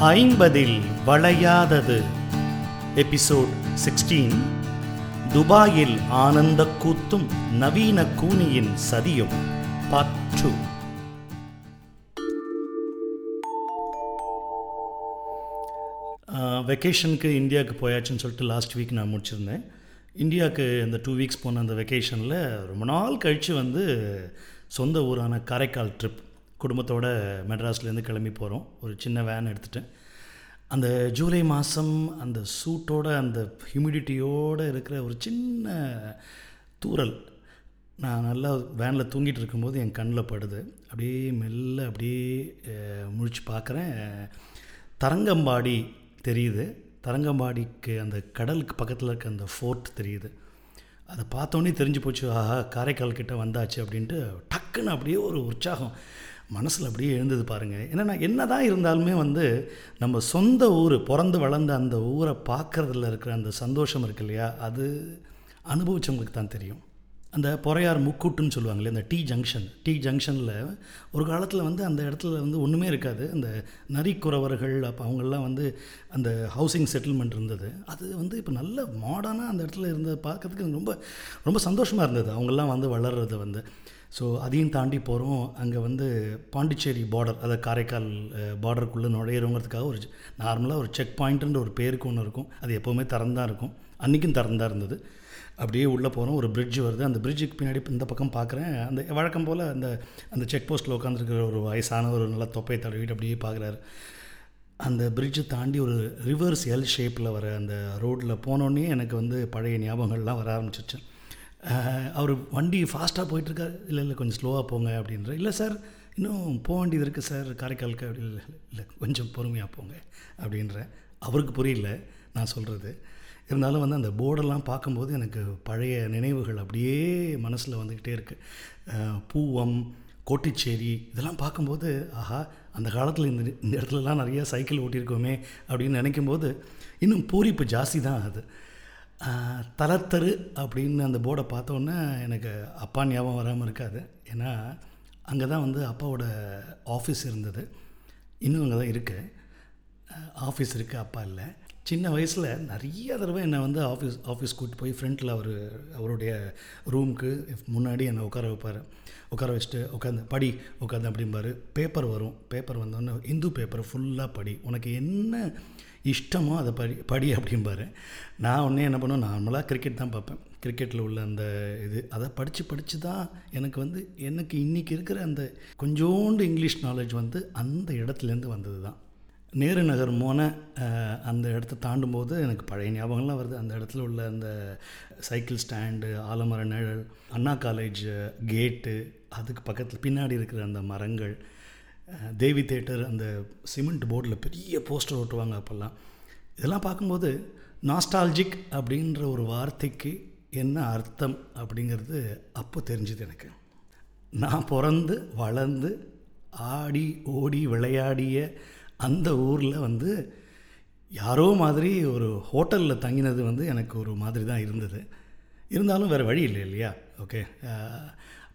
ஐம்பதில் வளையாதது. Episode sixteen. துபாயில் ஆனந்த கூத்தும் நவீன கூனியின் சதியும். பார்ட் டூ வெக்கேஷனுக்கு இந்தியாவுக்கு போயாச்சுன்னு சொல்லிட்டு லாஸ்ட் வீக் நான் முடிச்சிருந்தேன். இந்தியாவுக்கு இந்த டூ வீக்ஸ் போன அந்த வெக்கேஷனில் ரொம்ப நாள் கழித்து வந்து சொந்த ஊரான காரைக்கால் ட்ரிப் குடும்பத்தோட மெட்ராஸ்லேருந்து கிளம்பி போகிறோம். ஒரு சின்ன வேன் எடுத்துகிட்டு அந்த ஜூலை மாதம் அந்த சூட்டோட அந்த ஹியூமிடிட்டியோடு இருக்கிற ஒரு சின்ன தூறல் நான் நல்லா வேனில் தூங்கிட்டு இருக்கும்போது என் கண்ணில் படுது. அப்படியே மெல்ல அப்படியே முழிச்சு பார்க்குறேன். தரங்கம்பாடி தெரியுது. தரங்கம்பாடிக்கு அந்த கடலுக்கு பக்கத்தில் இருக்க அந்த ஃபோர்ட் தெரியுது. அதை பார்த்தோன்னே தெரிஞ்சு போச்சு. ஆஹா காரைக்கால் கிட்டே வந்தாச்சு அப்படின்ட்டு டக்குன்னு அப்படியே ஒரு உற்சாகம். மனசில் அப்படியே எழுந்தது பாருங்கள் ஏன்னா என்ன தான் இருந்தாலுமே வந்து நம்ம சொந்த ஊர் பிறந்து வளர்ந்த அந்த ஊரை பார்க்குறதுல இருக்கிற அந்த சந்தோஷம் இருக்கு இல்லையா? அது அனுபவிச்சவங்களுக்கு தான் தெரியும். அந்த பொறையார் முக்கூட்டுன்னு சொல்லுவாங்களே அந்த டீ ஜங்ஷன் டீ ஜங்ஷனில் ஒரு காலத்தில் வந்து அந்த இடத்துல வந்து ஒன்றுமே இருக்காது. அந்த நரிக்குறவர்கள் அப்போ அவங்கெல்லாம் வந்து அந்த ஹவுசிங் செட்டில்மெண்ட் இருந்தது. அது வந்து இப்போ நல்ல மாடர்னாக அந்த இடத்துல இருந்தது பார்க்கறதுக்கு ரொம்ப ரொம்ப சந்தோஷமாக இருந்தது. அவங்கெல்லாம் வந்து வளர்றது வந்து. ஸோ அதையும் தாண்டி போகிறோம் அங்கே வந்து பாண்டிச்சேரி பார்டர் அதாவது காரைக்கால் பார்டருக்குள்ளே நுழையிறோங்கிறதுக்காக ஒரு நார்மலாக ஒரு செக் பாயிண்ட்டுன்ற ஒரு பேருக்கு ஒன்று இருக்கும். அது எப்போவுமே திறந்தான் இருக்கும். அன்றைக்கும் திறந்தான் இருந்தது. அப்படியே உள்ளே போகிறோம் ஒரு பிரிட்ஜ் வருது. அந்த பிரிட்ஜுக்கு பின்னாடி இந்த பக்கம் பார்க்குறேன் அந்த வழக்கம் போல் அந்த அந்த செக் போஸ்ட்டில் உட்காந்துருக்கிற ஒரு வயசான ஒரு நல்ல தொப்பையை தடவிட்டு அப்படியே பார்க்குறாரு அந்த பிரிட்ஜை தாண்டி ஒரு ரிவர்ஸ் எல் ஷேப்பில் வர அந்த ரோட்டில் போனோடனே எனக்கு வந்து பழைய ஞாபகங்கள்லாம் வர ஆரம்பிச்சிருச்சு. அவர் வண்டி ஃபாஸ்ட்டாக போயிட்டுருக்காரு. இல்லை இல்லை கொஞ்சம் ஸ்லோவாக போங்க அப்படின்ற. இல்லை சார் இன்னும் போக வேண்டியது இருக்குது சார் காரைக்காலுக்கு அப்படி இல்லை இல்லை கொஞ்சம் பொறுமையாக போங்க அப்படின்ற. அவருக்கு புரியல நான் சொல்கிறது இருந்தாலும் வந்து அந்த போர்டெல்லாம் பார்க்கும்போது எனக்கு பழைய நினைவுகள் அப்படியே மனசில் வந்துக்கிட்டே இருக்குது பூவம் கோட்டிச்சேரி இதெல்லாம் பார்க்கும்போது ஆஹா அந்த காலத்தில் இந்த இந்த இடத்துலலாம் நிறையா சைக்கிள் ஓட்டியிருக்கோமே அப்படின்னு நினைக்கும்போது இன்னும் பூரிப்பு ஜாஸ்தி தான் அது. தலத்தரு அப்படின்னு அந்த போர்டை பார்த்தோன்னே எனக்கு அப்பா ஞாபகம் வராமல் இருக்காது. ஏன்னா அங்கே தான் வந்து அப்பாவோட ஆஃபீஸ் இருந்தது. இன்னும் அங்கே தான் இருக்குது ஆஃபீஸ் இருக்குது அப்பா இல்லை. சின்ன வயசில் நிறைய தடவை என்னை வந்து ஆஃபீஸ் ஆஃபீஸ் கூப்பிட்டு போய் ஃப்ரண்ட்டில் அவர் அவருடைய ரூமுக்கு முன்னாடி என்னை உட்கார வைப்பார். உட்கார வச்சுட்டு உட்காந்து படி உட்காந்து அப்படிம்பாரு. பேப்பர் வரும். பேப்பர் வந்தோடனே இந்து பேப்பர் ஃபுல்லாக படி. உனக்கு என்ன இஷ்டமோ அதை படி படி அப்படிம்பாரு நான் உடனே என்ன பண்ணுவேன் நார்மலாக கிரிக்கெட் தான் பார்ப்பேன். கிரிக்கெட்டில் உள்ள அந்த இது அதை படித்து படித்து தான் எனக்கு வந்து எனக்கு இன்றைக்கி இருக்கிற அந்த கொஞ்சோண்டு இங்கிலீஷ் நாலேஜ் வந்து அந்த இடத்துலேருந்து வந்தது தான். நேரு நகர் மோன அந்த இடத்த தாண்டும் போது எனக்கு பழைய ஞாபகம்லாம் வருது. அந்த இடத்துல உள்ள அந்த சைக்கிள் ஸ்டாண்டு ஆலமர நிழல் அண்ணா காலேஜ் கேட்டு அதுக்கு பக்கத்தில் பின்னாடி இருக்கிற அந்த மரங்கள் தேவி தேட்டர் அந்த சிமெண்ட் போர்டில் பெரிய போஸ்டர் ஓட்டுவாங்க அப்போல்லாம். இதெல்லாம் பார்க்கும்போது நாஸ்டால்ஜிக் அப்படின்ற ஒரு வார்த்தைக்கு என்ன அர்த்தம் அப்படிங்கிறது அப்போ தெரிஞ்சுது எனக்கு. நான் பிறந்து வளர்ந்து ஆடி ஓடி விளையாடிய அந்த ஊரில் வந்து யாரோ மாதிரி ஒரு ஹோட்டலில் தங்கினது வந்து எனக்கு ஒரு மாதிரி தான் இருந்தது. இருந்தாலும் வேறு வழி இல்லை இல்லையா? ஓகே.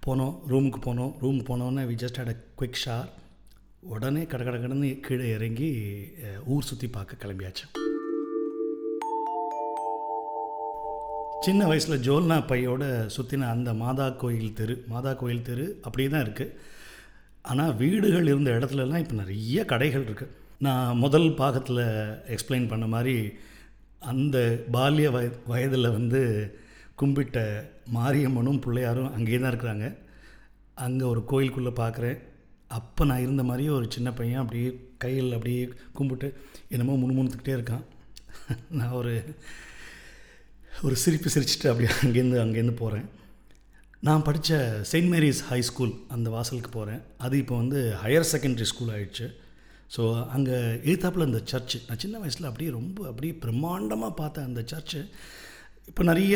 போனோம் ரூமுக்கு போனோம். ரூமுக்கு போனோன்னே we just had a quick shower உடனே கட கட கடன்னு கீழே இறங்கி ஊர் சுற்றி பார்க்க கிளம்பியாச்சு. சின்ன வயசில் ஜோல்னா பையோட சுற்றின அந்த மாதா கோயில் தெரு மாதா கோயில் தெரு அப்படியே தான் இருக்குது ஆனால் வீடுகள் இருந்த இடத்துலலாம் இப்போ நிறைய கடைகள் இருக்குது நான் முதல் பாகத்தில் எக்ஸ்பிளைன் பண்ண மாதிரி அந்த பால்ய வய வயதில் வந்து கும்பிட்ட மாரியம்மனும் பிள்ளையாரும் அங்கேயே தான் இருக்கிறாங்க. அங்கே ஒரு கோயிலுக்குள்ளே பார்க்குறேன் அப்போ நான் இருந்த மாதிரியே ஒரு சின்ன பையன் அப்படியே கையில் அப்படியே கும்பிட்டு என்னமோ முணுமுணுத்துக்கிட்டே இருக்கான். நான் ஒரு ஒரு சிரிப்பு சிரிச்சுட்டு அப்படியே அங்கேருந்து அங்கேருந்து போகிறேன் நான் படித்த செயின்ட் மேரிஸ் ஹை ஸ்கூல் அந்த வாசலுக்கு போகிறேன் அது இப்போ வந்து ஹையர் செகண்டரி ஸ்கூல் ஆயிடுச்சு. ஸோ அங்கே எழுத்தாப்பில் அந்த சர்ச்சு நான் சின்ன வயசில் அப்படியே ரொம்ப அப்படியே பிரம்மாண்டமாக பார்த்தேன் அந்த சர்ச்சு. இப்போ நிறைய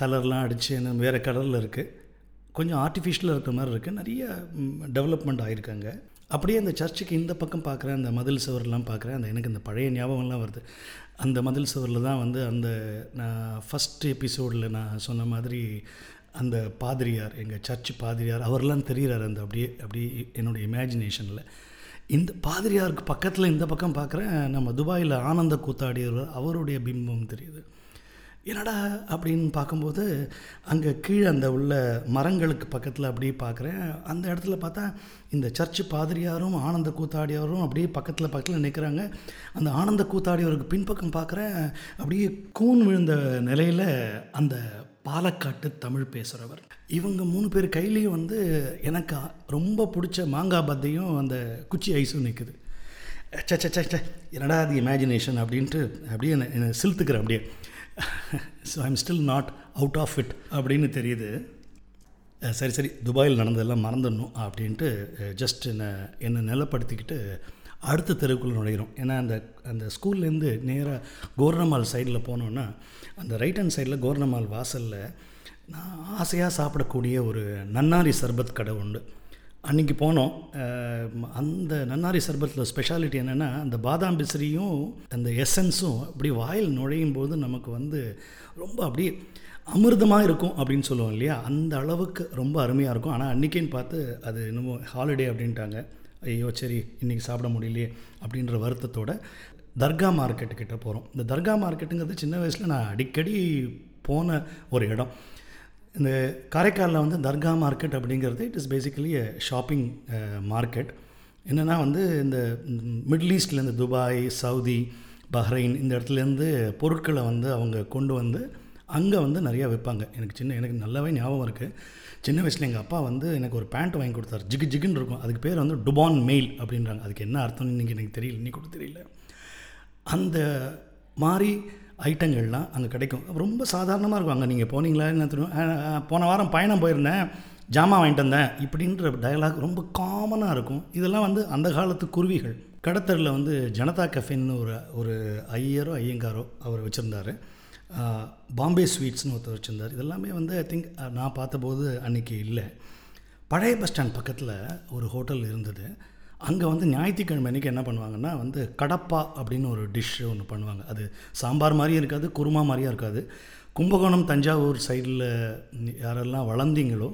கலர்லாம் அடித்து என்ன வேறு கலரில் இருக்குது கொஞ்சம் ஆர்டிஃபிஷியலாக இருக்கிற மாதிரி இருக்குது நிறைய டெவலப்மெண்ட் ஆகிருக்காங்க அப்படியே அந்த சர்ச்சுக்கு இந்த பக்கம் பார்க்குறேன் அந்த மதில் சுவர்லாம் பார்க்குறேன். அந்த எனக்கு அந்த பழைய ஞாபகம்லாம் வருது. அந்த மதில் சுவரில் தான் வந்து அந்த நான் ஃபஸ்ட் எபிசோடில் நான் சொன்ன மாதிரி அந்த பாதிரியார் எங்கள் சர்ச் பாதிரியார் அவர்லாம் தெரிகிறார் அந்த அப்படியே அப்படியே என்னுடைய இமேஜினேஷனில் இந்த பாதிரியாருக்கு பக்கத்தில் இந்த பக்கம் பார்க்குறேன். நம்ம துபாயில் ஆனந்த கூத்தாடியவர் அவருடைய பிம்பம் தெரியுது. என்னடா அப்படின்னு பார்க்கும்போது அங்கே கீழே அந்த உள்ள மரங்களுக்கு பக்கத்தில் அப்படியே பார்க்குறேன். அந்த இடத்துல பார்த்தா இந்த சர்ச்சு பாதிரியாரும் ஆனந்த கூத்தாடியாரும் அப்படியே பக்கத்தில் பக்கத்தில் நிற்கிறாங்க அந்த ஆனந்த கூத்தாடியவருக்கு பின்பக்கம் பார்க்குறேன். அப்படியே கூன் விழுந்த நிலையில் அந்த பாலக்காட்டு தமிழ் பேசுகிறவர் இவங்க மூணு பேர் கையிலையும் வந்து எனக்கு ரொம்ப பிடிச்ச மாங்காய் பத்தையும் அந்த குச்சி ஐஸும் நிற்குது சே சே என்னடா அது இமேஜினேஷன் அப்படின்ட்டு அப்படியே என்னை என்னை சிலுத்துக்கிறேன் அப்படியே. So I'm still not out of it அப்படின்னு தெரியுது. சரி சரி துபாயில் நடந்ததெல்லாம் மறந்துடணும் அப்படின்ட்டு ஜஸ்ட் என்னை என்னை நிலப்படுத்திக்கிட்டு அடுத்த தெருவுக்குள்ளே நுழைகிறோம். ஏன்னா அந்த அந்த ஸ்கூல்லேருந்து நேராக கோர்ணமால் சைடில் போனோன்னா அந்த ரைட் ஹேண்ட் சைடில் கோர்ணமால் வாசலில் நான் ஆசையாக சாப்பிடக்கூடிய ஒரு நன்னாரி சர்பத் கடை உண்டு. அன்றைக்கி போனோம். அந்த நன்னாரி சர்பத்தில் ஸ்பெஷாலிட்டி என்னென்னா அந்த பாதாம் பிசிறியும் அந்த எசன்ஸும் அப்படி வாயில் நுழையும் போது நமக்கு வந்து ரொம்ப அப்படியே அமிர்தமாக இருக்கும் அப்படின்னு சொல்லுவோம் இல்லையா? அந்த அளவுக்கு ரொம்ப அருமையாக இருக்கும். ஆனால் அன்றைக்கின்னு பார்த்து அது இன்னமும் ஹாலிடே அப்படின்ட்டாங்க. ஐயோ சரி இன்றைக்கி சாப்பிட முடியலையே அப்படின்ற வருத்தத்தோட தர்கா மார்க்கெட்டுக்கிட்ட போகிறோம் இந்த தர்கா மார்க்கெட்டுங்கிறது சின்ன வயசில் நான் அடிக்கடி போன ஒரு இடம். இந்த காரைக்காலில் வந்து தர்கா மார்க்கெட் அப்படிங்கிறது it is basically a shopping market என்னென்னா வந்து இந்த மிடில் ஈஸ்ட்லேருந்து துபாய் சவுதி பஹ்ரைன் இந்த இடத்துலேருந்து பொருட்களை வந்து அவங்க கொண்டு வந்து அங்கே வந்து நிறையா விற்பாங்க. எனக்கு சின்ன எனக்கு நல்லாவே ஞாபகம் இருக்குது சின்ன வயசில் எங்கள் அப்பா வந்து எனக்கு ஒரு பேண்ட் வாங்கி கொடுத்தாரு. ஜிகு ஜிகுன்னு இருக்கும். அதுக்கு பேர் வந்து டுபான் மெயில் அப்படின்றாங்க. அதுக்கு என்ன அர்த்தம்னு இன்றைக்கி எனக்கு தெரியல. இன்னி கூட தெரியல. அந்த மாதிரி ஐட்டங்கள்லாம் அங்கே கிடைக்கும். ரொம்ப சாதாரணமாக இருக்கும். அங்கே நீங்கள் போனீங்களா என்ன தெரியும்? போன வாரம் பயணம் போயிருந்தேன். ஜாமான் வாங்கிட்டு வந்தேன். இப்படின்ற டயலாக் ரொம்ப காமனாக இருக்கும். இதெல்லாம் வந்து அந்த காலத்து குருவிகள். கடத்தரில் வந்து ஜனதா கஃபேன்னு ஒரு ஒரு ஐயரோ ஐயங்காரோ அவர் வச்சுருந்தார். பாம்பே ஸ்வீட்ஸ்னு ஒருத்தர் வச்சுருந்தார். இதெல்லாமே வந்து ஐ திங்க் நான் பார்த்தபோது அன்றைக்கி இல்லை. பழைய பஸ் ஸ்டாண்ட் பக்கத்தில் ஒரு ஹோட்டல் இருந்தது. அங்கே வந்து ஞாயிற்றுக்கிழமை அன்றைக்கி என்ன பண்ணுவாங்கன்னா வந்து கடப்பா அப்படின்னு ஒரு டிஷ் ஒன்று பண்ணுவாங்க. அது சாம்பார் மாதிரியும் இருக்காது குருமா மாதிரியும் இருக்காது. கும்பகோணம் தஞ்சாவூர் சைடில் யாரெல்லாம் வளர்ந்தீங்களோ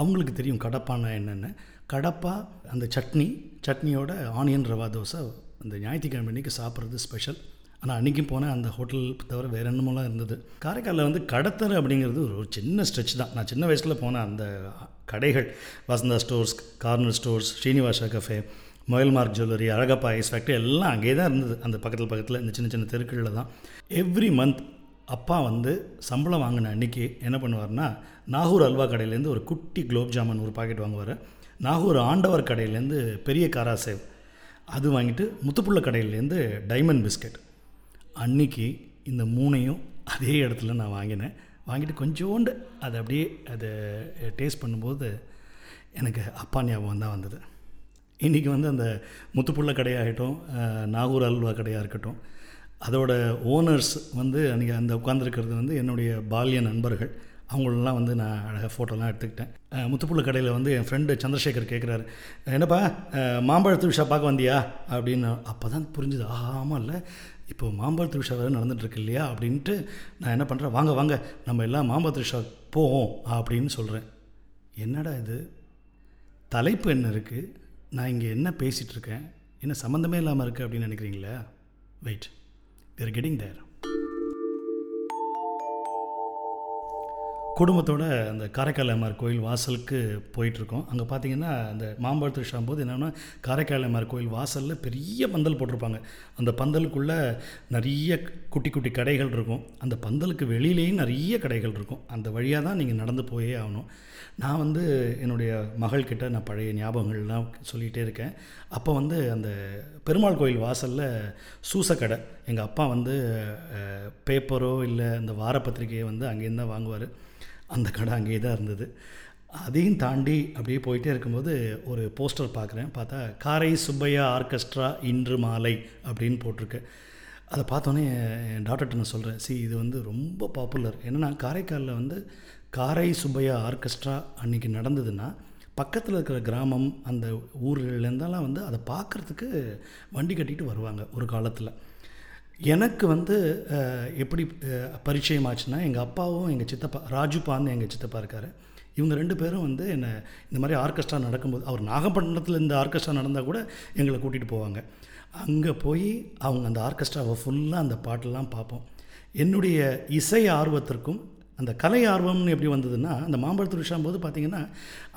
அவங்களுக்கு தெரியும் கடப்பான்னா என்னென்னு. கடப்பா அந்த சட்னி சட்னியோட ஆனியன் ரவா தோசை அந்த ஞாயிற்றுக்கிழமை அன்றைக்கி சாப்பிட்றது ஸ்பெஷல் ஆனால் அன்றைக்கும் போனேன் அந்த ஹோட்டல் தவிர வேறு என்னமோலாம் இருந்தது. காரைக்காலில் வந்து கடத்தல் அப்படிங்கிறது ஒரு சின்ன ஸ்ட்ரெச் தான். நான் சின்ன வயசில் போனேன் அந்த கடைகள் Vasantha stores corner stores Srinivasa cafe மொயல்மார்க் jewellery Alagappa ice factory எல்லாம் அங்கேயே தான் இருந்தது. அந்த பக்கத்தில் பக்கத்தில் இந்த சின்ன சின்ன தெருக்களில் தான். எவ்ரி மந்த் அப்பா வந்து சம்பளம் வாங்கின அன்றைக்கி என்ன பண்ணுவார்னா நாகூர் அல்வா கடையிலேருந்து ஒரு குட்டி குலோப் ஜாமுன் ஒரு பாக்கெட் வாங்குவார். நாகூர் ஆண்டவர் கடையிலேருந்து பெரிய காராசேவ் அது வாங்கிட்டு முத்துப்புள்ள கடையிலேருந்து டைமண்ட் பிஸ்கட். அன்னைக்கு இந்த மூணையும் அதே இடத்துல நான் வாங்கினேன். வாங்கிட்டு கொஞ்சோண்டு அதை அப்படியே அதை டேஸ்ட் பண்ணும்போது எனக்கு அப்பா ஞாபகம் தான் வந்தது. இன்றைக்கி வந்து அந்த முத்துப்புள்ள கடையாகட்டும் நாகூர் அல்வா கடையாக இருக்கட்டும் அதோட ஓனர்ஸ் வந்து அன்றைக்கி அந்த உட்காந்துருக்கிறது வந்து என்னுடைய பால்ய நண்பர்கள். அவங்களெல்லாம் வந்து நான் அழகாக ஃபோட்டோலாம் எடுத்துக்கிட்டேன். முத்துப்புள்ள கடையில் வந்து என் ஃப்ரெண்டு சந்திரசேகர் கேட்குறாரு என்னப்பா மாம்பழத்து விஷா பார்க்க வந்தியா? அப்படின்னு. அப்போ தான் புரிஞ்சுது ஆமாம் இல்லை. இப்போ மாம்பழத்து விஷா வேறு நடந்துகிட்ருக்கு இல்லையா? அப்படின்ட்டு நான் என்ன பண்ணுறேன் வாங்க வாங்க. நம்ம எல்லாம் மாம்பழத்து விஷா போவோம். அப்படின்னு சொல்கிறேன் என்னடா இது? தலைப்பு என்ன இருக்குது நான் இங்கே என்ன பேசிகிட்டு இருக்கேன்? என்ன சம்மந்தமே இல்லாமல் இருக்குது அப்படின்னு நினைக்கிறீங்களா? வெயிட் தேர் கெட்டிங் தேர் குடும்பத்தோட அந்த காரைக்கால் அம்மார் கோயில் வாசலுக்கு போயிட்டுருக்கோம். அங்கே பார்த்தீங்கன்னா அந்த மாம்பழத்து விஷயம் போது என்னென்னா காரைக்கால் அம்மார் கோயில் வாசலில் பெரிய பந்தல் போட்டிருப்பாங்க. அந்த பந்தலுக்குள்ளே நிறைய குட்டி குட்டி கடைகள் இருக்கும். அந்த பந்தலுக்கு வெளியிலேயும் நிறைய கடைகள் இருக்கும். அந்த வழியாக தான் நீங்கள் நடந்து போயே ஆகணும். நான் வந்து என்னுடைய மகள்கிட்ட நான் பழைய ஞாபகங்கள்லாம் சொல்லிகிட்டே இருக்கேன். அப்போ வந்து அந்த பெருமாள் கோயில் வாசலில் சூசக்கடை எங்கள் அப்பா வந்து பேப்பரோ இல்லை அந்த வாரப்பத்திரிகையை வந்து அங்கேருந்து தான் வாங்குவார். அந்த கடை அங்கேயே தான் இருந்தது. அதையும் தாண்டி அப்படியே போயிட்டே இருக்கும்போது ஒரு போஸ்டர் பார்க்குறேன். பார்த்தா காரை சுப்பையா ஆர்கெஸ்ட்ரா இன்று மாலை அப்படின்னு போட்டிருக்கு. அதை பார்த்தோன்னே என் டாக்டர்கிட்ட நான் சொல்கிறேன் சி இது வந்து ரொம்ப பாப்புலர். என்னென்னா காரைக்காலில் வந்து காரை சுப்பையா ஆர்கெஸ்ட்ரா அன்றைக்கி நடந்ததுன்னா பக்கத்தில் இருக்கிற கிராமம் அந்த ஊர்கள்லேருந்தெல்லாம் வந்து அதை பார்க்குறதுக்கு வண்டி கட்டிகிட்டு வருவாங்க ஒரு காலத்தில். எனக்கு வந்து எப்படி பரிச்சயம் ஆச்சுன்னா எங்கள் அப்பாவும் எங்கள் சித்தப்பா ராஜுப்பான்னு எங்கள் சித்தப்பா இருக்கார். இவங்க ரெண்டு பேரும் வந்து என்னை இந்த மாதிரி ஆர்கெஸ்ட்ரா நடக்கும்போது அவர் நாகப்பட்டினத்தில் இந்த ஆர்கெஸ்ட்ரா நடந்தால் கூட எங்களை கூட்டிகிட்டு போவாங்க. அங்கே போய் அவங்க அந்த ஆர்கெஸ்ட்ராவை ஃபுல்லாக அந்த பாட்டெல்லாம் பார்ப்போம் என்னுடைய இசை ஆர்வத்திற்கும் அந்த கலை ஆர்வம்னு எப்படி வந்ததுன்னா அந்த மாம்பழத்து விஷயம் போது பார்த்திங்கன்னா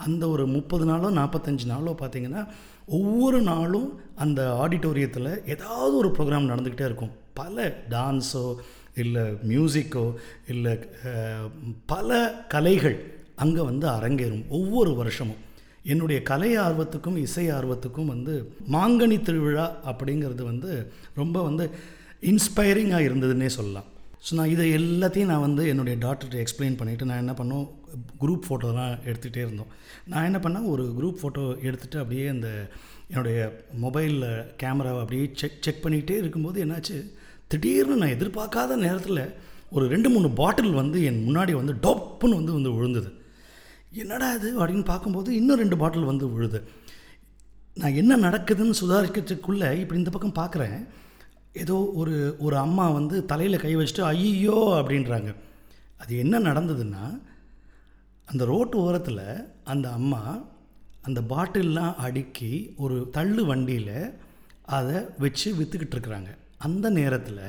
அந்த ஒரு முப்பது நாளோ நாற்பத்தஞ்சு நாளோ பார்த்திங்கன்னா ஒவ்வொரு நாளும் அந்த ஆடிட்டோரியத்தில் ஏதாவது ஒரு ப்ரோக்ராம் நடந்துக்கிட்டே இருக்கும். பல டான்ஸோ இல்லை மியூசிக்கோ இல்லை பல கலைகள் அங்கே வந்து அரங்கேறும் ஒவ்வொரு வருஷமும். என்னுடைய கலை ஆர்வத்துக்கும் இசை ஆர்வத்துக்கும் வந்து மாங்கனி திருவிழா அப்படிங்கிறது வந்து ரொம்ப வந்து இன்ஸ்பைரிங்காக இருந்ததுன்னே சொல்லலாம். ஸோ நான் இதை எல்லாத்தையும் நான் வந்து என்னுடைய டாக்டர்கிட்ட எக்ஸ்பிளைன் பண்ணிவிட்டு நான் என்ன பண்ணோம்? குரூப் ஃபோட்டோலாம் எடுத்துகிட்டே இருந்தோம். நான் என்ன பண்ணேன்? ஒரு குரூப் ஃபோட்டோ எடுத்துகிட்டு அப்படியே அந்த என்னுடைய மொபைலில் கேமராவை அப்படியே செக் செக் பண்ணிகிட்டே இருக்கும்போது என்னாச்சு? திடீர்னு நான் எதிர்பார்க்காத நேரத்தில் ஒரு ரெண்டு மூணு பாட்டில் வந்து என் முன்னாடி வந்து டொப்புன்னு வந்து வந்து விழுந்தது. என்னடா இது அப்படின்னு பார்க்கும்போது இன்னும் ரெண்டு பாட்டில் வந்து விழுது. நான் என்ன நடக்குதுன்னு சுதாரிக்கிறதுக்குள்ளே இப்படி இந்த பக்கம் பார்க்குறேன். ஏதோ ஒரு ஒரு அம்மா வந்து தலையில் கை வச்சுட்டு ஐயோ அப்படின்றாங்க. அது என்ன நடந்ததுன்னா அந்த ரோட்டு ஓரத்தில் அந்த அம்மா அந்த பாட்டில்லாம் அடுக்கி ஒரு தள்ளு வண்டியில் அதை வச்சு விற்றுக்கிட்டு இருக்கிறாங்க. அந்த நேரத்தில்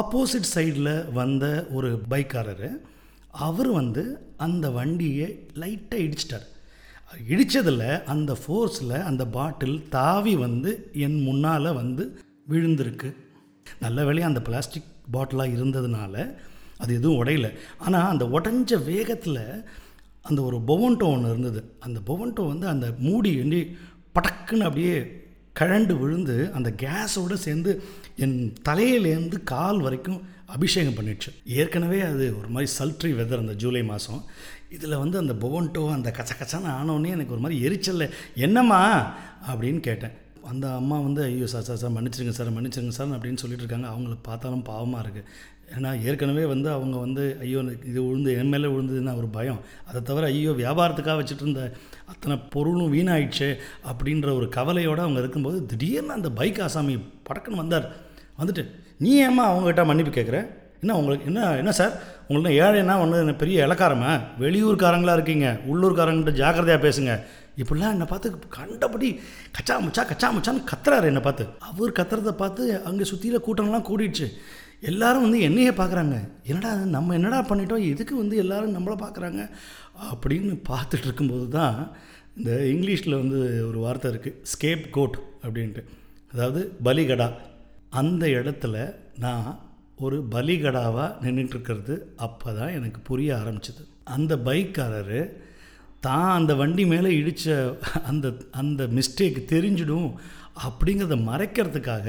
ஆப்போசிட் சைடில் வந்த ஒரு பைக்காரர் அவர் வந்து அந்த வண்டியை லைட்டாக இடிச்சிட்டார். இடித்ததில் அந்த ஃபோர்ஸில் அந்த பாட்டில் தாவி வந்து என் முன்னால் வந்து விழுந்திருக்கு. நல்ல வேளையாக அந்த பிளாஸ்டிக் பாட்டிலாக இருந்ததுனால அது எதுவும் உடையல. ஆனால் அந்த உடஞ்ச வேகத்தில் அந்த ஒரு பொவன்டோ ஒன்று இருந்தது. அந்த பொவன்டோ வந்து அந்த மூடி வந்து படக்குன்னு அப்படியே கழண்டு விழுந்து அந்த கேஸோடு சேர்ந்து என் தலையிலேருந்து கால் வரைக்கும் அபிஷேகம் பண்ணிடுச்சு. ஏற்கனவே அது ஒரு மாதிரி சல்ட்ரி வெதர் அந்த ஜூலை மாதம் இதில் வந்து அந்த பொவன்டோ அந்த கச்ச கச்சான ஆனோடனே எனக்கு ஒரு மாதிரி எரிச்சலில். என்னம்மா? அப்படின்னு கேட்டேன். அந்த அம்மா வந்து ஐயோ சார் சார் சார் மன்னிச்சிருங்க சார் மன்னிச்சிருங்க சார் அப்படின்னு சொல்லிட்டு இருக்காங்க அவங்கள பார்த்தாலும் பாவமாக இருக்குது ஏன்னா ஏற்கனவே வந்து அவங்க வந்து ஐயோ இது விழுந்து என் மேலே விழுந்ததுன்னா ஒரு பயம். அதை தவிர ஐயோ வியாபாரத்துக்காக வச்சுட்டு இருந்த அத்தனை பொருளும் வீணாயிடுச்சு அப்படின்ற ஒரு கவலையோடு அவங்க இருக்கும்போது திடீர்னு அந்த பைக் ஆசாமி படக்குன்னு வந்தார். வந்துட்டு நீ ஏம்மா அவங்ககிட்ட மன்னிப்பு கேட்குற? என்ன உங்களுக்கு என்ன என்ன சார்? உங்களுக்கு ஏழைன்னா ஒன்று பெரிய இலக்காரமா வெளியூர்காரங்களா இருக்கீங்க. உள்ளூர்காரங்கள்ட்ட ஜாக்கிரதையாக பேசுங்க. இப்படிலாம் என்னை பார்த்து கண்டபடி கச்சா முச்சா கச்சா முச்சான்னு கத்துறாரு என்னை பார்த்து. அவர் கத்துறதை பார்த்து அங்கே சுற்றியில் கூட்டம்லாம் கூடிடுச்சு. எல்லாரும் வந்து என்னையே பார்க்குறாங்க. என்னடா நம்ம என்னடா பண்ணிட்டோம்? எதுக்கு வந்து எல்லாரும் நம்மளை பார்க்குறாங்க? அப்படின்னு பார்த்துட்டு இருக்கும்போது தான் இந்த இங்கிலீஷில் வந்து ஒரு வார்த்தை இருக்குது ஸ்கேப் கோட் அப்படின்ட்டு. அதாவது பலிகடா. அந்த இடத்துல நான் ஒரு பலிகடாவாக நின்றுட்டுருக்கிறது அப்போ தான் எனக்கு புரிய ஆரம்பிச்சது. அந்த பைக்காரரு தான் அந்த வண்டி மேலே இடித்த அந்த அந்த மிஸ்டேக் தெரிஞ்சிடும் அப்படிங்கிறத மறைக்கிறதுக்காக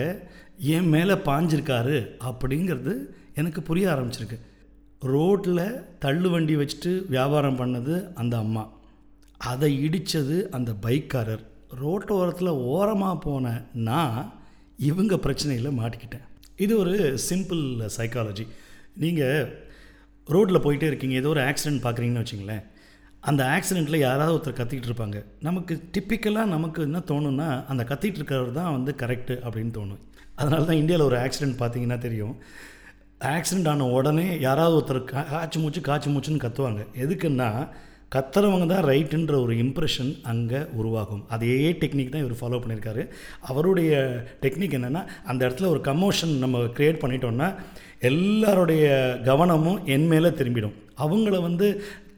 என் மேலே பாஞ்சிருக்காரு அப்படிங்கிறது எனக்கு புரிய ஆரம்பிச்சிருக்கு. ரோட்டில் தள்ளு வண்டி வச்சுட்டு வியாபாரம் பண்ணது அந்த அம்மா. அதை இடித்தது அந்த பைக்காரர். ரோட்டோரத்தில் ஓரமாக போன நான் இவங்க பிரச்சனையில் மாட்டிக்கிட்டேன். இது ஒரு சிம்பிள் சைக்காலஜி நீங்கள் ரோட்டில் போயிட்டே இருக்கீங்க ஏதோ ஒரு ஆக்சிடென்ட் பார்க்குறீங்கன்னு வச்சுங்களேன். அந்த ஆக்சிடெண்ட்டில் யாராவது ஒருத்தர் கத்திக்கிட்டு இருப்பாங்க. நமக்கு டிப்பிக்கலாக நமக்கு என்ன தோணும்னா அந்த கத்திட்டு இருக்கிறவர் தான் வந்து கரெக்டு அப்படின்னு தோணும். அதனால தான் இந்தியாவில் ஒரு ஆக்சிடெண்ட் பார்த்தீங்கன்னா தெரியும். ஆக்சிடெண்ட் ஆன உடனே யாராவது ஒருத்தர் கா காய்ச்சி மூச்சு காய்ச்சி மூச்சுன்னு கத்துவாங்க. எதுக்குன்னா கத்துறவங்க தான் ரைட்டுன்ற ஒரு இம்ப்ரெஷன் அங்கே உருவாகும். அதே டெக்னிக் தான் இவர் ஃபாலோ பண்ணியிருக்காரு. அவருடைய டெக்னிக் என்னென்னா அந்த இடத்துல ஒரு கமோஷன் நம்ம க்ரியேட் பண்ணிட்டோம்னா எல்லாருடைய கவனமும் என் மேலே திரும்பிடும். அவங்கள வந்து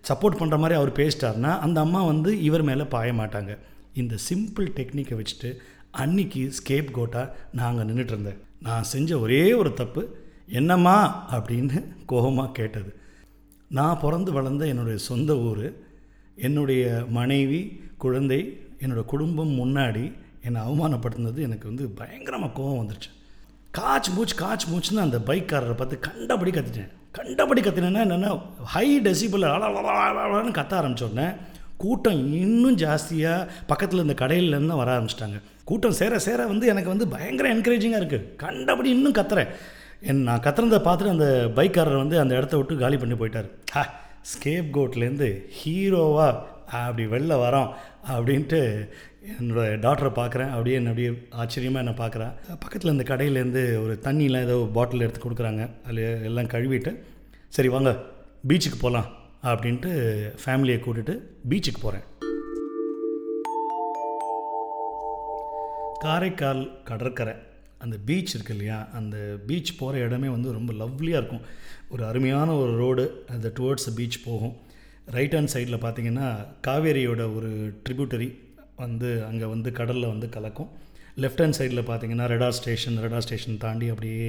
சப்போர்ட் பண்ணுற மாதிரி அவர் பேசிட்டார்னா அந்த அம்மா வந்து இவர் மேலே பாய மாட்டாங்க. இந்த சிம்பிள் டெக்னிக்கை வச்சுட்டு அன்னைக்கு ஸ்கேப் கோட்டாக நான் அங்கே நின்றுட்டு இருந்தேன். நான் செஞ்ச ஒரே ஒரு தப்பு என்னம்மா? அப்படின்னு கோபமாக கேட்டது. நான் பிறந்து வளர்ந்த என்னுடைய சொந்த ஊர் என்னுடைய மனைவி குழந்தை என்னோடய குடும்பம் முன்னாடி என்னை அவமானப்படுத்தினது எனக்கு வந்து பயங்கரமாக கோபம் வந்துருச்சு. காச்சு மூச்சு காச்சு மூச்சுன்னு அந்த பைக்காரரை பார்த்து கண்டபடி கற்றுட்டேன் கண்டபடி கத்தினேன்னா என்னென்னா ஹை டெசிபிள் அழகான்னு கத்த ஆரம்பித்தோடனே கூட்டம் இன்னும் ஜாஸ்தியாக பக்கத்தில் இந்த கடையிலேருந்து வர ஆரம்பிச்சிட்டாங்க. கூட்டம் சேர சேர வந்து எனக்கு வந்து பயங்கர என்கரேஜிங்காக இருக்குது கண்டபடி இன்னும் கத்துறேன். என் நான் கத்துறதை பார்த்துட்டு அந்த பைக்காரர் வந்து அந்த இடத்த விட்டு காலி பண்ணி போயிட்டார். ஹா ஸ்கேப் கோட்லேருந்து ஹீரோவாக அப்படி வெளில வரோம் அப்படின்ட்டு என்னோடய டாக்டரை பார்க்குறேன். அப்படியே என்ன அப்படியே ஆச்சரியமாக என்ன பார்க்குறேன் பக்கத்தில் இந்த கடையிலேருந்து ஒரு தண்ணியெலாம் ஏதோ பாட்டில் எடுத்து கொடுக்குறாங்க. அதில் எல்லாம் கழுவிட்டு சரி வாங்க பீச்சுக்கு போகலாம் அப்படின்ட்டு ஃபேமிலியை கூட்டிட்டு பீச்சுக்கு போகிறேன் காரைக்கால் கடற்கரை அந்த பீச் இருக்கு இல்லையா? அந்த பீச் போகிற இடமே வந்து ரொம்ப லவ்லியாக இருக்கும். ஒரு அருமையான ஒரு ரோடு அந்த டுவர்ட்ஸ் பீச் போகும். ரைட் ஹேண்ட் சைடில் பார்த்தீங்கன்னா காவேரியோட ஒரு ட்ரிபியூட்டரி வந்து அங்கே வந்து கடலில் வந்து கலக்கும். லெஃப்ட் ஹேண்ட் சைடில் பார்த்தீங்கன்னா ரெடார் ஸ்டேஷன் ரெடார் ஸ்டேஷன் தாண்டி அப்படியே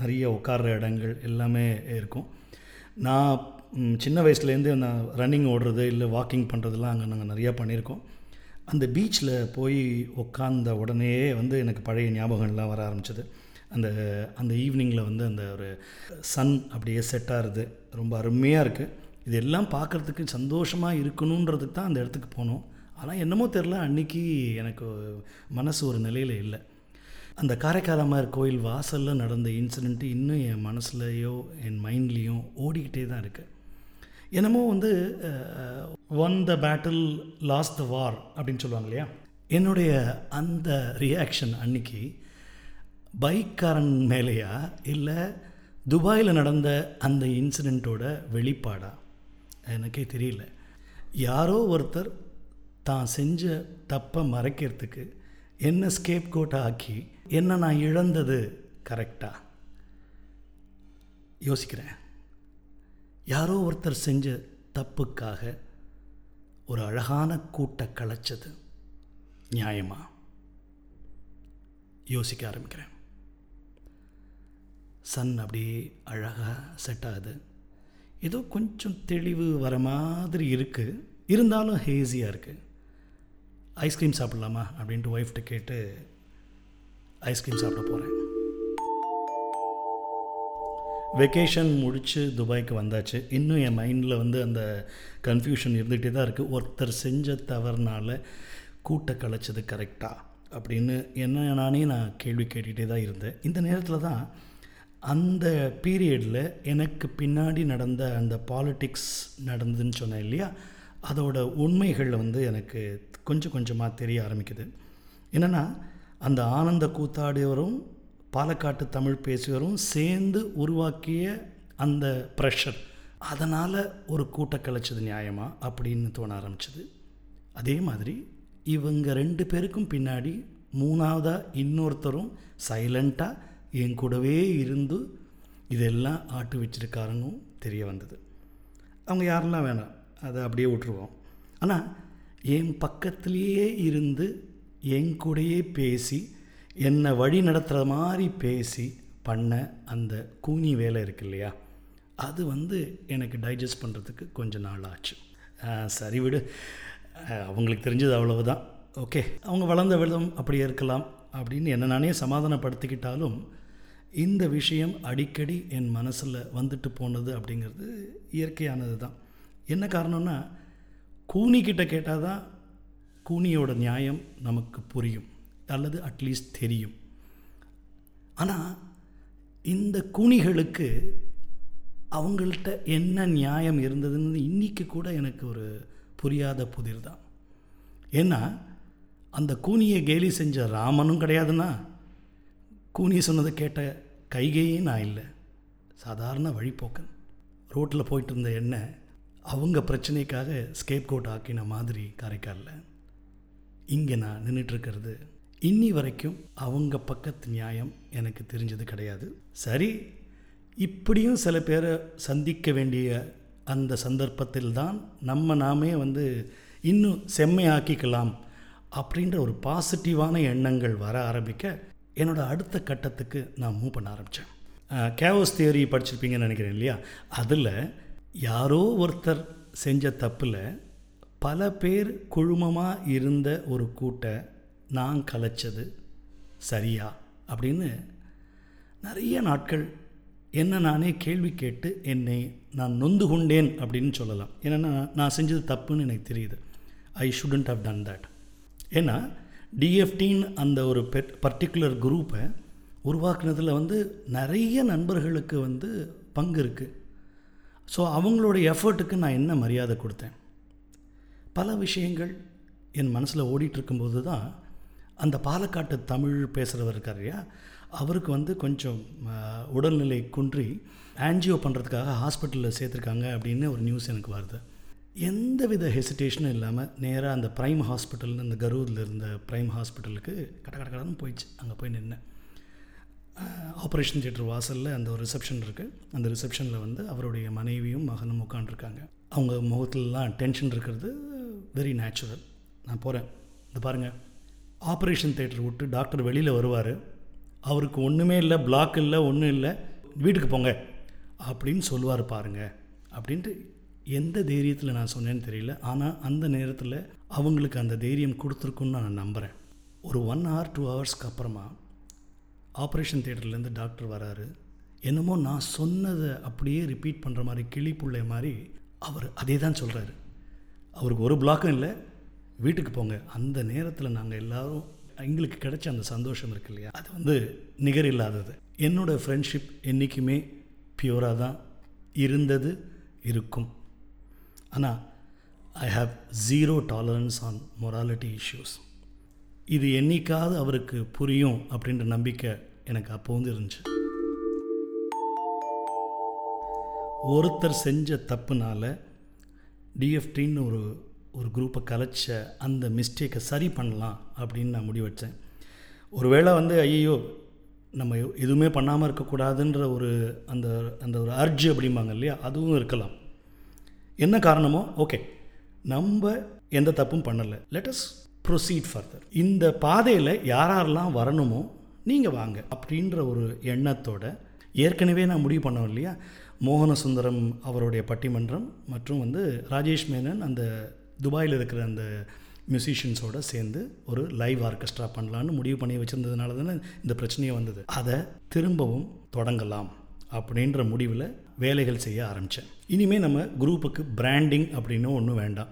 நிறைய உட்கார்ற இடங்கள் எல்லாமே இருக்கும். நான் சின்ன வயசுலேருந்து நான் ரன்னிங் ஓடுறது இல்லை வாக்கிங் பண்ணுறதுலாம் அங்கே நாங்கள் நிறையா பண்ணியிருக்கோம். அந்த பீச்சில் போய் உட்காந்த உடனே வந்து எனக்கு பழைய ஞாபகங்கள்லாம் வர ஆரம்பிச்சது. அந்த அந்த ஈவினிங்கில் வந்து அந்த ஒரு சன் அப்படியே செட் ஆகுது ரொம்ப அருமையாக இருக்குது. இதெல்லாம் பார்க்குறதுக்கு சந்தோஷமாக இருக்கணுன்றதுக்கு தான் அந்த இடத்துக்கு போனோம். ஆனால் என்னமோ தெரில அன்னைக்கு எனக்கு மனசு ஒரு நிலையில் இல்லை. அந்த காரைக்காலமார் கோயில் வாசலில் நடந்த இன்சிடெண்ட்டு இன்னும் என் மனசுலையோ என் மைண்ட்லேயும் ஓடிக்கிட்டே தான் இருக்குது என்னமோ வந்து won the battle lost the war அப்படின்னு சொல்லுவாங்க இல்லையா? என்னுடைய அந்த ரியாக்ஷன் அன்னைக்கு பைக்காரன் மேலேயா இல்லை துபாயில் நடந்த அந்த இன்சிடெண்ட்டோட வெளிப்பாடா? எனக்கே தெரியல. யாரோ ஒருத்தர் தான் செஞ்ச தப்பை மறைக்கிறதுக்கு என்ன ஸ்கேப் கோட்டை ஆக்கி என்ன நான் இழந்தது கரெக்டாக யோசிக்கிறேன். யாரோ ஒருத்தர் செஞ்ச தப்புக்காக ஒரு அழகான கூட்டை கலைச்சது நியாயமா? யோசிக்க ஆரம்பிக்கிறேன். சன் அப்படியே அழகாக செட் ஆகுது. ஏதோ கொஞ்சம் தெளிவு வர மாதிரி இருக்குது இருந்தாலும் ஹேஸியாக இருக்குது ஐஸ்கிரீம் சாப்பிட்லாமா? அப்படின்ட்டு ஒய்ஃப்ட்ட கேட்டு ஐஸ்கிரீம் சாப்பிட போகிறேன் வெக்கேஷன் முடித்து துபாய்க்கு வந்தாச்சு. இன்னும் என் மைண்டில் வந்து அந்த கன்ஃபியூஷன் இருந்துகிட்டே தான் இருக்குது ஒருத்தர் செஞ்ச தவறுனால கூட்ட கலைச்சது கரெக்டாக அப்படின்னு என்ன நானே நான் கேள்வி கேட்டுகிட்டே தான் இருந்தேன். இந்த நேரத்தில் தான் அந்த பீரியடில் எனக்கு பின்னாடி நடந்த அந்த பாலிட்டிக்ஸ் நடந்ததுன்னு சொன்னேன் இல்லையா? அதோட உண்மைகள் வந்து எனக்கு கொஞ்சம் கொஞ்சமாக தெரிய ஆரம்பிக்குது. என்னென்னா அந்த ஆனந்த கூத்தாடியவரும் பாலக்காட்டு தமிழ் பேசியவரும் சேர்ந்து உருவாக்கிய அந்த ப்ரெஷர் அதனால் ஒரு கூட்ட கலைச்சது நியாயமா அப்படின்னு தோண ஆரம்பிச்சது. அதே மாதிரி இவங்க ரெண்டு பேருக்கும் பின்னாடி மூணாவதாக இன்னொருத்தரும் சைலண்ட்டாக என் கூடவே இருந்து இதெல்லாம் ஆட்டு வச்சிருக்காருன்னு தெரிய வந்தது. அவங்க யாரெல்லாம் வேணாம் அதை அப்படியே விட்டுருவோம். ஆனால் என் பக்கத்துலேயே இருந்து என் கூடையே பேசி என்னை வழி நடத்துகிற மாதிரி பேசி பண்ண அந்த கூனி வேலை இருக்கு இல்லையா? அது வந்து எனக்கு டைஜஸ்ட் பண்ணுறதுக்கு கொஞ்சம் நாள் ஆச்சு. சரி விடு. அவங்களுக்கு தெரிஞ்சது அவ்வளவுதான். ஓகே அவங்க வளர்ந்த விதம் அப்படியே இருக்கலாம் அப்படின்னு என்ன நானே சமாதானப்படுத்திக்கிட்டாலும் இந்த விஷயம் அடிக்கடி என் மனசில் வந்துட்டு போனது அப்படிங்கிறது இயற்கையானது தான். என்ன காரணம்னா கூனிக்கிட்ட கேட்டால் தான் கூனியோட நியாயம் நமக்கு புரியும் அல்லது அட்லீஸ்ட் தெரியும். ஆனால் இந்த கூனிகளுக்கு அவங்கள்ட்ட என்ன நியாயம் இருந்ததுன்னு இன்றைக்கி கூட எனக்கு ஒரு புரியாத புதிர் தான். ஏன்னா அந்த கூனியை கேலி செஞ்ச ராமனும் கிடையாதுன்னா கூனி சொன்னதை கேட்ட கைகையே நான் இல்லை. சாதாரண வழிப்போக்கன். ரோட்டில் போயிட்டு இருந்த என்ன அவங்க பிரச்சனைக்காக ஸ்கேப் கோட் ஆக்கின மாதிரி காரைக்காலில். இங்கே நான் நின்றுட்டுருக்கிறது. இன்னி வரைக்கும் அவங்க பக்கத்து நியாயம் எனக்கு தெரிஞ்சது கிடையாது. சரி இப்படியும் சில பேரை சந்திக்க வேண்டிய அந்த சந்தர்ப்பத்தில் தான் நம்ம நாமே வந்து இன்னும் செம்மையாக்கிக்கலாம் அப்படின்ற ஒரு பாசிட்டிவான எண்ணங்கள் வர ஆரம்பிக்க என்னோட அடுத்த கட்டத்துக்கு நான் மூவ் பண்ண ஆரம்பித்தேன் கேவோஸ் தியரி படிச்சிருப்பீங்கன்னு நினைக்கிறேன் இல்லையா? அதில் யாரோ ஒருத்தர் செஞ்ச தப்பில் பல பேர் குழுமமாக இருந்த ஒரு கூட்டை நான் கலைச்சது சரியா அப்படின்னு நிறைய நாட்கள் என்ன நானே கேள்வி கேட்டு என்னை நான் நொந்து கொண்டேன் அப்படின்னு சொல்லலாம். ஏன்னா நான் செஞ்சது தப்புன்னு எனக்கு தெரியுது. I shouldn't have done that ஏன்னா டிஎஃப்டின்னு அந்த ஒரு பெட் பர்டிகுலர் குரூப்பை உருவாக்குனதில் வந்து நிறைய நண்பர்களுக்கு வந்து பங்கு இருக்குது ஸோ அவங்களோட எஃபர்ட்டுக்கு நான் என்ன மரியாதை கொடுத்தேன்? பல விஷயங்கள் என் மனசில் ஓடிட்டுருக்கும்போது தான் அந்த பாலக்காட்டு தமிழ் பேசுகிறவர் இருக்கார் இல்லையா? அவருக்கு வந்து கொஞ்சம் உடல்நிலை குன்றி ஆன்ஜியோ பண்ணுறதுக்காக ஹாஸ்பிட்டலில் சேர்த்துருக்காங்க அப்படின்னு ஒரு நியூஸ் எனக்கு வருது. எந்த வித ஹெசிடேஷனும் இல்லாமல் நேராக அந்த ப்ரைம் ஹாஸ்பிட்டல் அந்த கரூரில் இருந்த ப்ரைம் ஹாஸ்பிட்டலுக்கு கட கட கடன்னு போயிடுச்சு. அங்கே போய் நின்னேன். ஆப்ரேஷன் தியேட்டர் வாசலில் அந்த ஒரு ரிசப்ஷன் இருக்குது அந்த ரிசப்ஷனில் வந்து அவருடைய மனைவியும் மகனும் உட்காந்துருக்காங்க அவங்க முகத்துலலாம் டென்ஷன் இருக்கிறது வெரி நேச்சுரல் நான் போகிறேன் இது பாருங்கள் ஆப்ரேஷன் தேட்டர் விட்டு டாக்டர் வெளியில் வருவார். அவருக்கு ஒன்றுமே இல்லை பிளாக் இல்லை ஒன்றும் இல்லை. வீட்டுக்கு போங்க. அப்படின்னு சொல்லுவார் பாருங்க. அப்படின்ட்டு எந்த தைரியத்தில் நான் சொன்னேன்னு தெரியல. ஆனால் அந்த நேரத்தில் அவங்களுக்கு அந்த தைரியம் கொடுத்துருக்குன்னு நான் நம்புகிறேன் ஒரு ஒன் ஹவர் டூ ஹவர்ஸ்க்கு அப்புறமா ஆப்ரேஷன் தேட்டர்லேருந்து டாக்டர் வராரு. என்னமோ நான் சொன்னதை அப்படியே ரிப்பீட் பண்ணுற மாதிரி கிளிப்புள்ளை மாதிரி அவர் அதே தான் சொல்கிறாரு அவருக்கு ஒரு பிளாக்கும் இல்லை. வீட்டுக்கு போங்க. அந்த நேரத்தில் நாங்கள் எல்லாரும் எங்களுக்கு கிடைச்ச அந்த சந்தோஷம் இருக்கு இல்லையா? அது வந்து நிகர் இல்லாதது. என்னோடய ஃப்ரெண்ட்ஷிப் என்றைக்குமே பியூராக தான் இருந்தது இருக்கும். ஆனால் I have zero tolerance on morality issues இது என்னைக்காவது அவருக்கு புரியும் அப்படின்ற நம்பிக்கை எனக்கு அப்போ வந்து இருந்துச்சு. ஒருத்தர் செஞ்ச தப்புனால டிஎஃப்டின்னு ஒரு ஒரு குரூப்பை கலைச்ச அந்த மிஸ்டேக்கை சரி பண்ணலாம் அப்படின்னு நான் முடிவெடுத்தேன். ஒருவேளை வந்து ஐயோ நம்ம எதுவுமே பண்ணாமல் இருக்கக்கூடாதுன்ற ஒரு அந்த அந்த ஒரு அர்ஜ் அப்படிம்பாங்க இல்லையா? அதுவும் இருக்கலாம். என்ன காரணமோ? ஓகே நம்ம எந்த தப்பும் பண்ணலை. லெட்டஸ் ப்ரொசீட் ஃபர்தர் இந்த பாதையில் யாரெல்லாம் வரணுமோ நீங்கள் வாங்க. அப்படின்ற ஒரு எண்ணத்தோட ஏற்கனவே நான் முடிவு பண்ணோம் இல்லையா? மோகன சுந்தரம் அவருடைய பட்டிமன்றம் மற்றும் வந்து ராஜேஷ் மேனன் அந்த துபாயில் இருக்கிற அந்த மியூசிஷியன்ஸோட சேர்ந்து ஒரு லைவ் ஆர்கெஸ்ட்ரா பண்ணலான்னு முடிவு பண்ணி வச்சுருந்ததுனால தானே இந்த பிரச்சனையே வந்தது. அதை திரும்பவும் தொடங்கலாம் அப்படின்ற முடிவில் வேலைகள் செய்ய ஆரம்பித்தேன் இனிமேல் நம்ம குரூப்புக்கு பிராண்டிங் அப்படின்னு ஒன்றும் வேண்டாம்.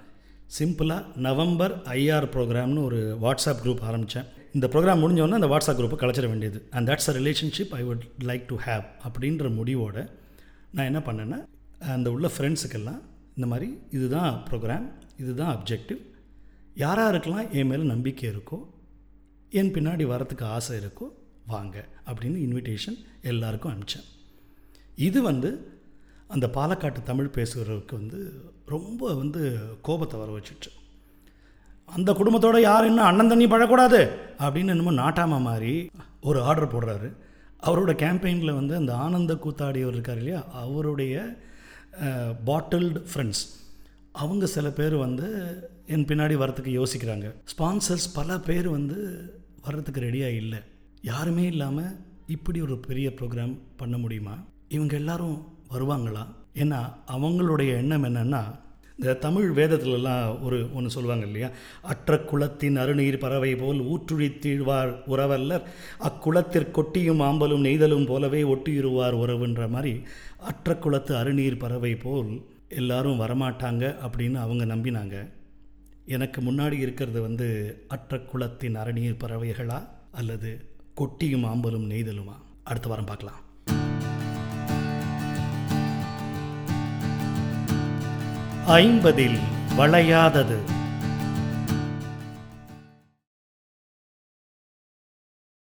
சிம்பிளாக நவம்பர் ஐஆர் ப்ரோக்ராம்னு ஒரு வாட்ஸ்அப் குரூப் ஆரம்பித்தேன் இந்த ப்ரோக்ராம் முடிஞ்சோடனே அந்த வாட்ஸ்அப் குரூப்பை கலைச்சிட வேண்டியது. And that's a relationship I would like to have அப்படின்ற முடிவோடு நான் என்ன பண்ணேன்னா அந்த உள்ள ஃப்ரெண்ட்ஸுக்கெல்லாம் இந்த மாதிரி இதுதான் ப்ரோக்ராம் இதுதான் அப்ஜெக்டிவ் யார் யாருக்கெல்லாம் என் மேலே நம்பிக்கை இருக்கோ என் பின்னாடி வரத்துக்கு ஆசை இருக்கோ வாங்க அப்படின்னு இன்விடேஷன் எல்லாருக்கும் அனுப்பிச்சேன். இது வந்து அந்த பாலக்காட்டு தமிழ் பேசுகிறவருக்கு வந்து ரொம்ப வந்து கோபத்தை வர வச்சுட்டு அந்த குடும்பத்தோட யார் இன்னும் அண்ணன் தண்ணி பழக்கூடாது அப்படின்னு என்னமோ நாட்டாமா மாதிரி ஒரு ஆர்டர் போடுறாரு. அவரோட கேம்பெயினில் வந்து அந்த ஆனந்த கூத்தாடியவர் இருக்கார் இல்லையா? அவருடைய பாட்டில்டு ஃப்ரெண்ட்ஸ். அவங்க சில பேர் வந்து என் பின்னாடி வரத்துக்கு யோசிக்கிறாங்க. ஸ்பான்சர்ஸ் பல பேர் வந்து வர்றதுக்கு ரெடியாக இல்லை. யாருமே இல்லாமல் இப்படி ஒரு பெரிய ப்ரோக்ராம் பண்ண முடியுமா? இவங்க எல்லாரும் வருவாங்களா? ஏன்னா அவங்களுடைய எண்ணம் என்னென்னா இந்த தமிழ் வேதத்துலலாம் ஒரு ஒன்று சொல்லுவாங்க இல்லையா? அற்ற குளத்தின் அருநீர் பறவை போல் ஊற்றுழித்தீழ்வார் உறவல்லர். அக்குளத்திற்கொட்டியும் ஆம்பலும் நெய்தலும் போலவே ஒட்டியிருவார் உறவுன்ற மாதிரி அற்ற குளத்து அருநீர் பறவை போல் எல்லாரும் வரமாட்டாங்க அப்படின்னு அவங்க நம்பினாங்க. எனக்கு முன்னாடி இருக்கிறது வந்து அற்ற குளத்தின் அறநீர் பறவைகளா அல்லது கொட்டியும் ஆம்பலும் நெய்தலுமா? அடுத்த வாரம் பார்க்கலாம். ஐம்பதில் வளையாதது.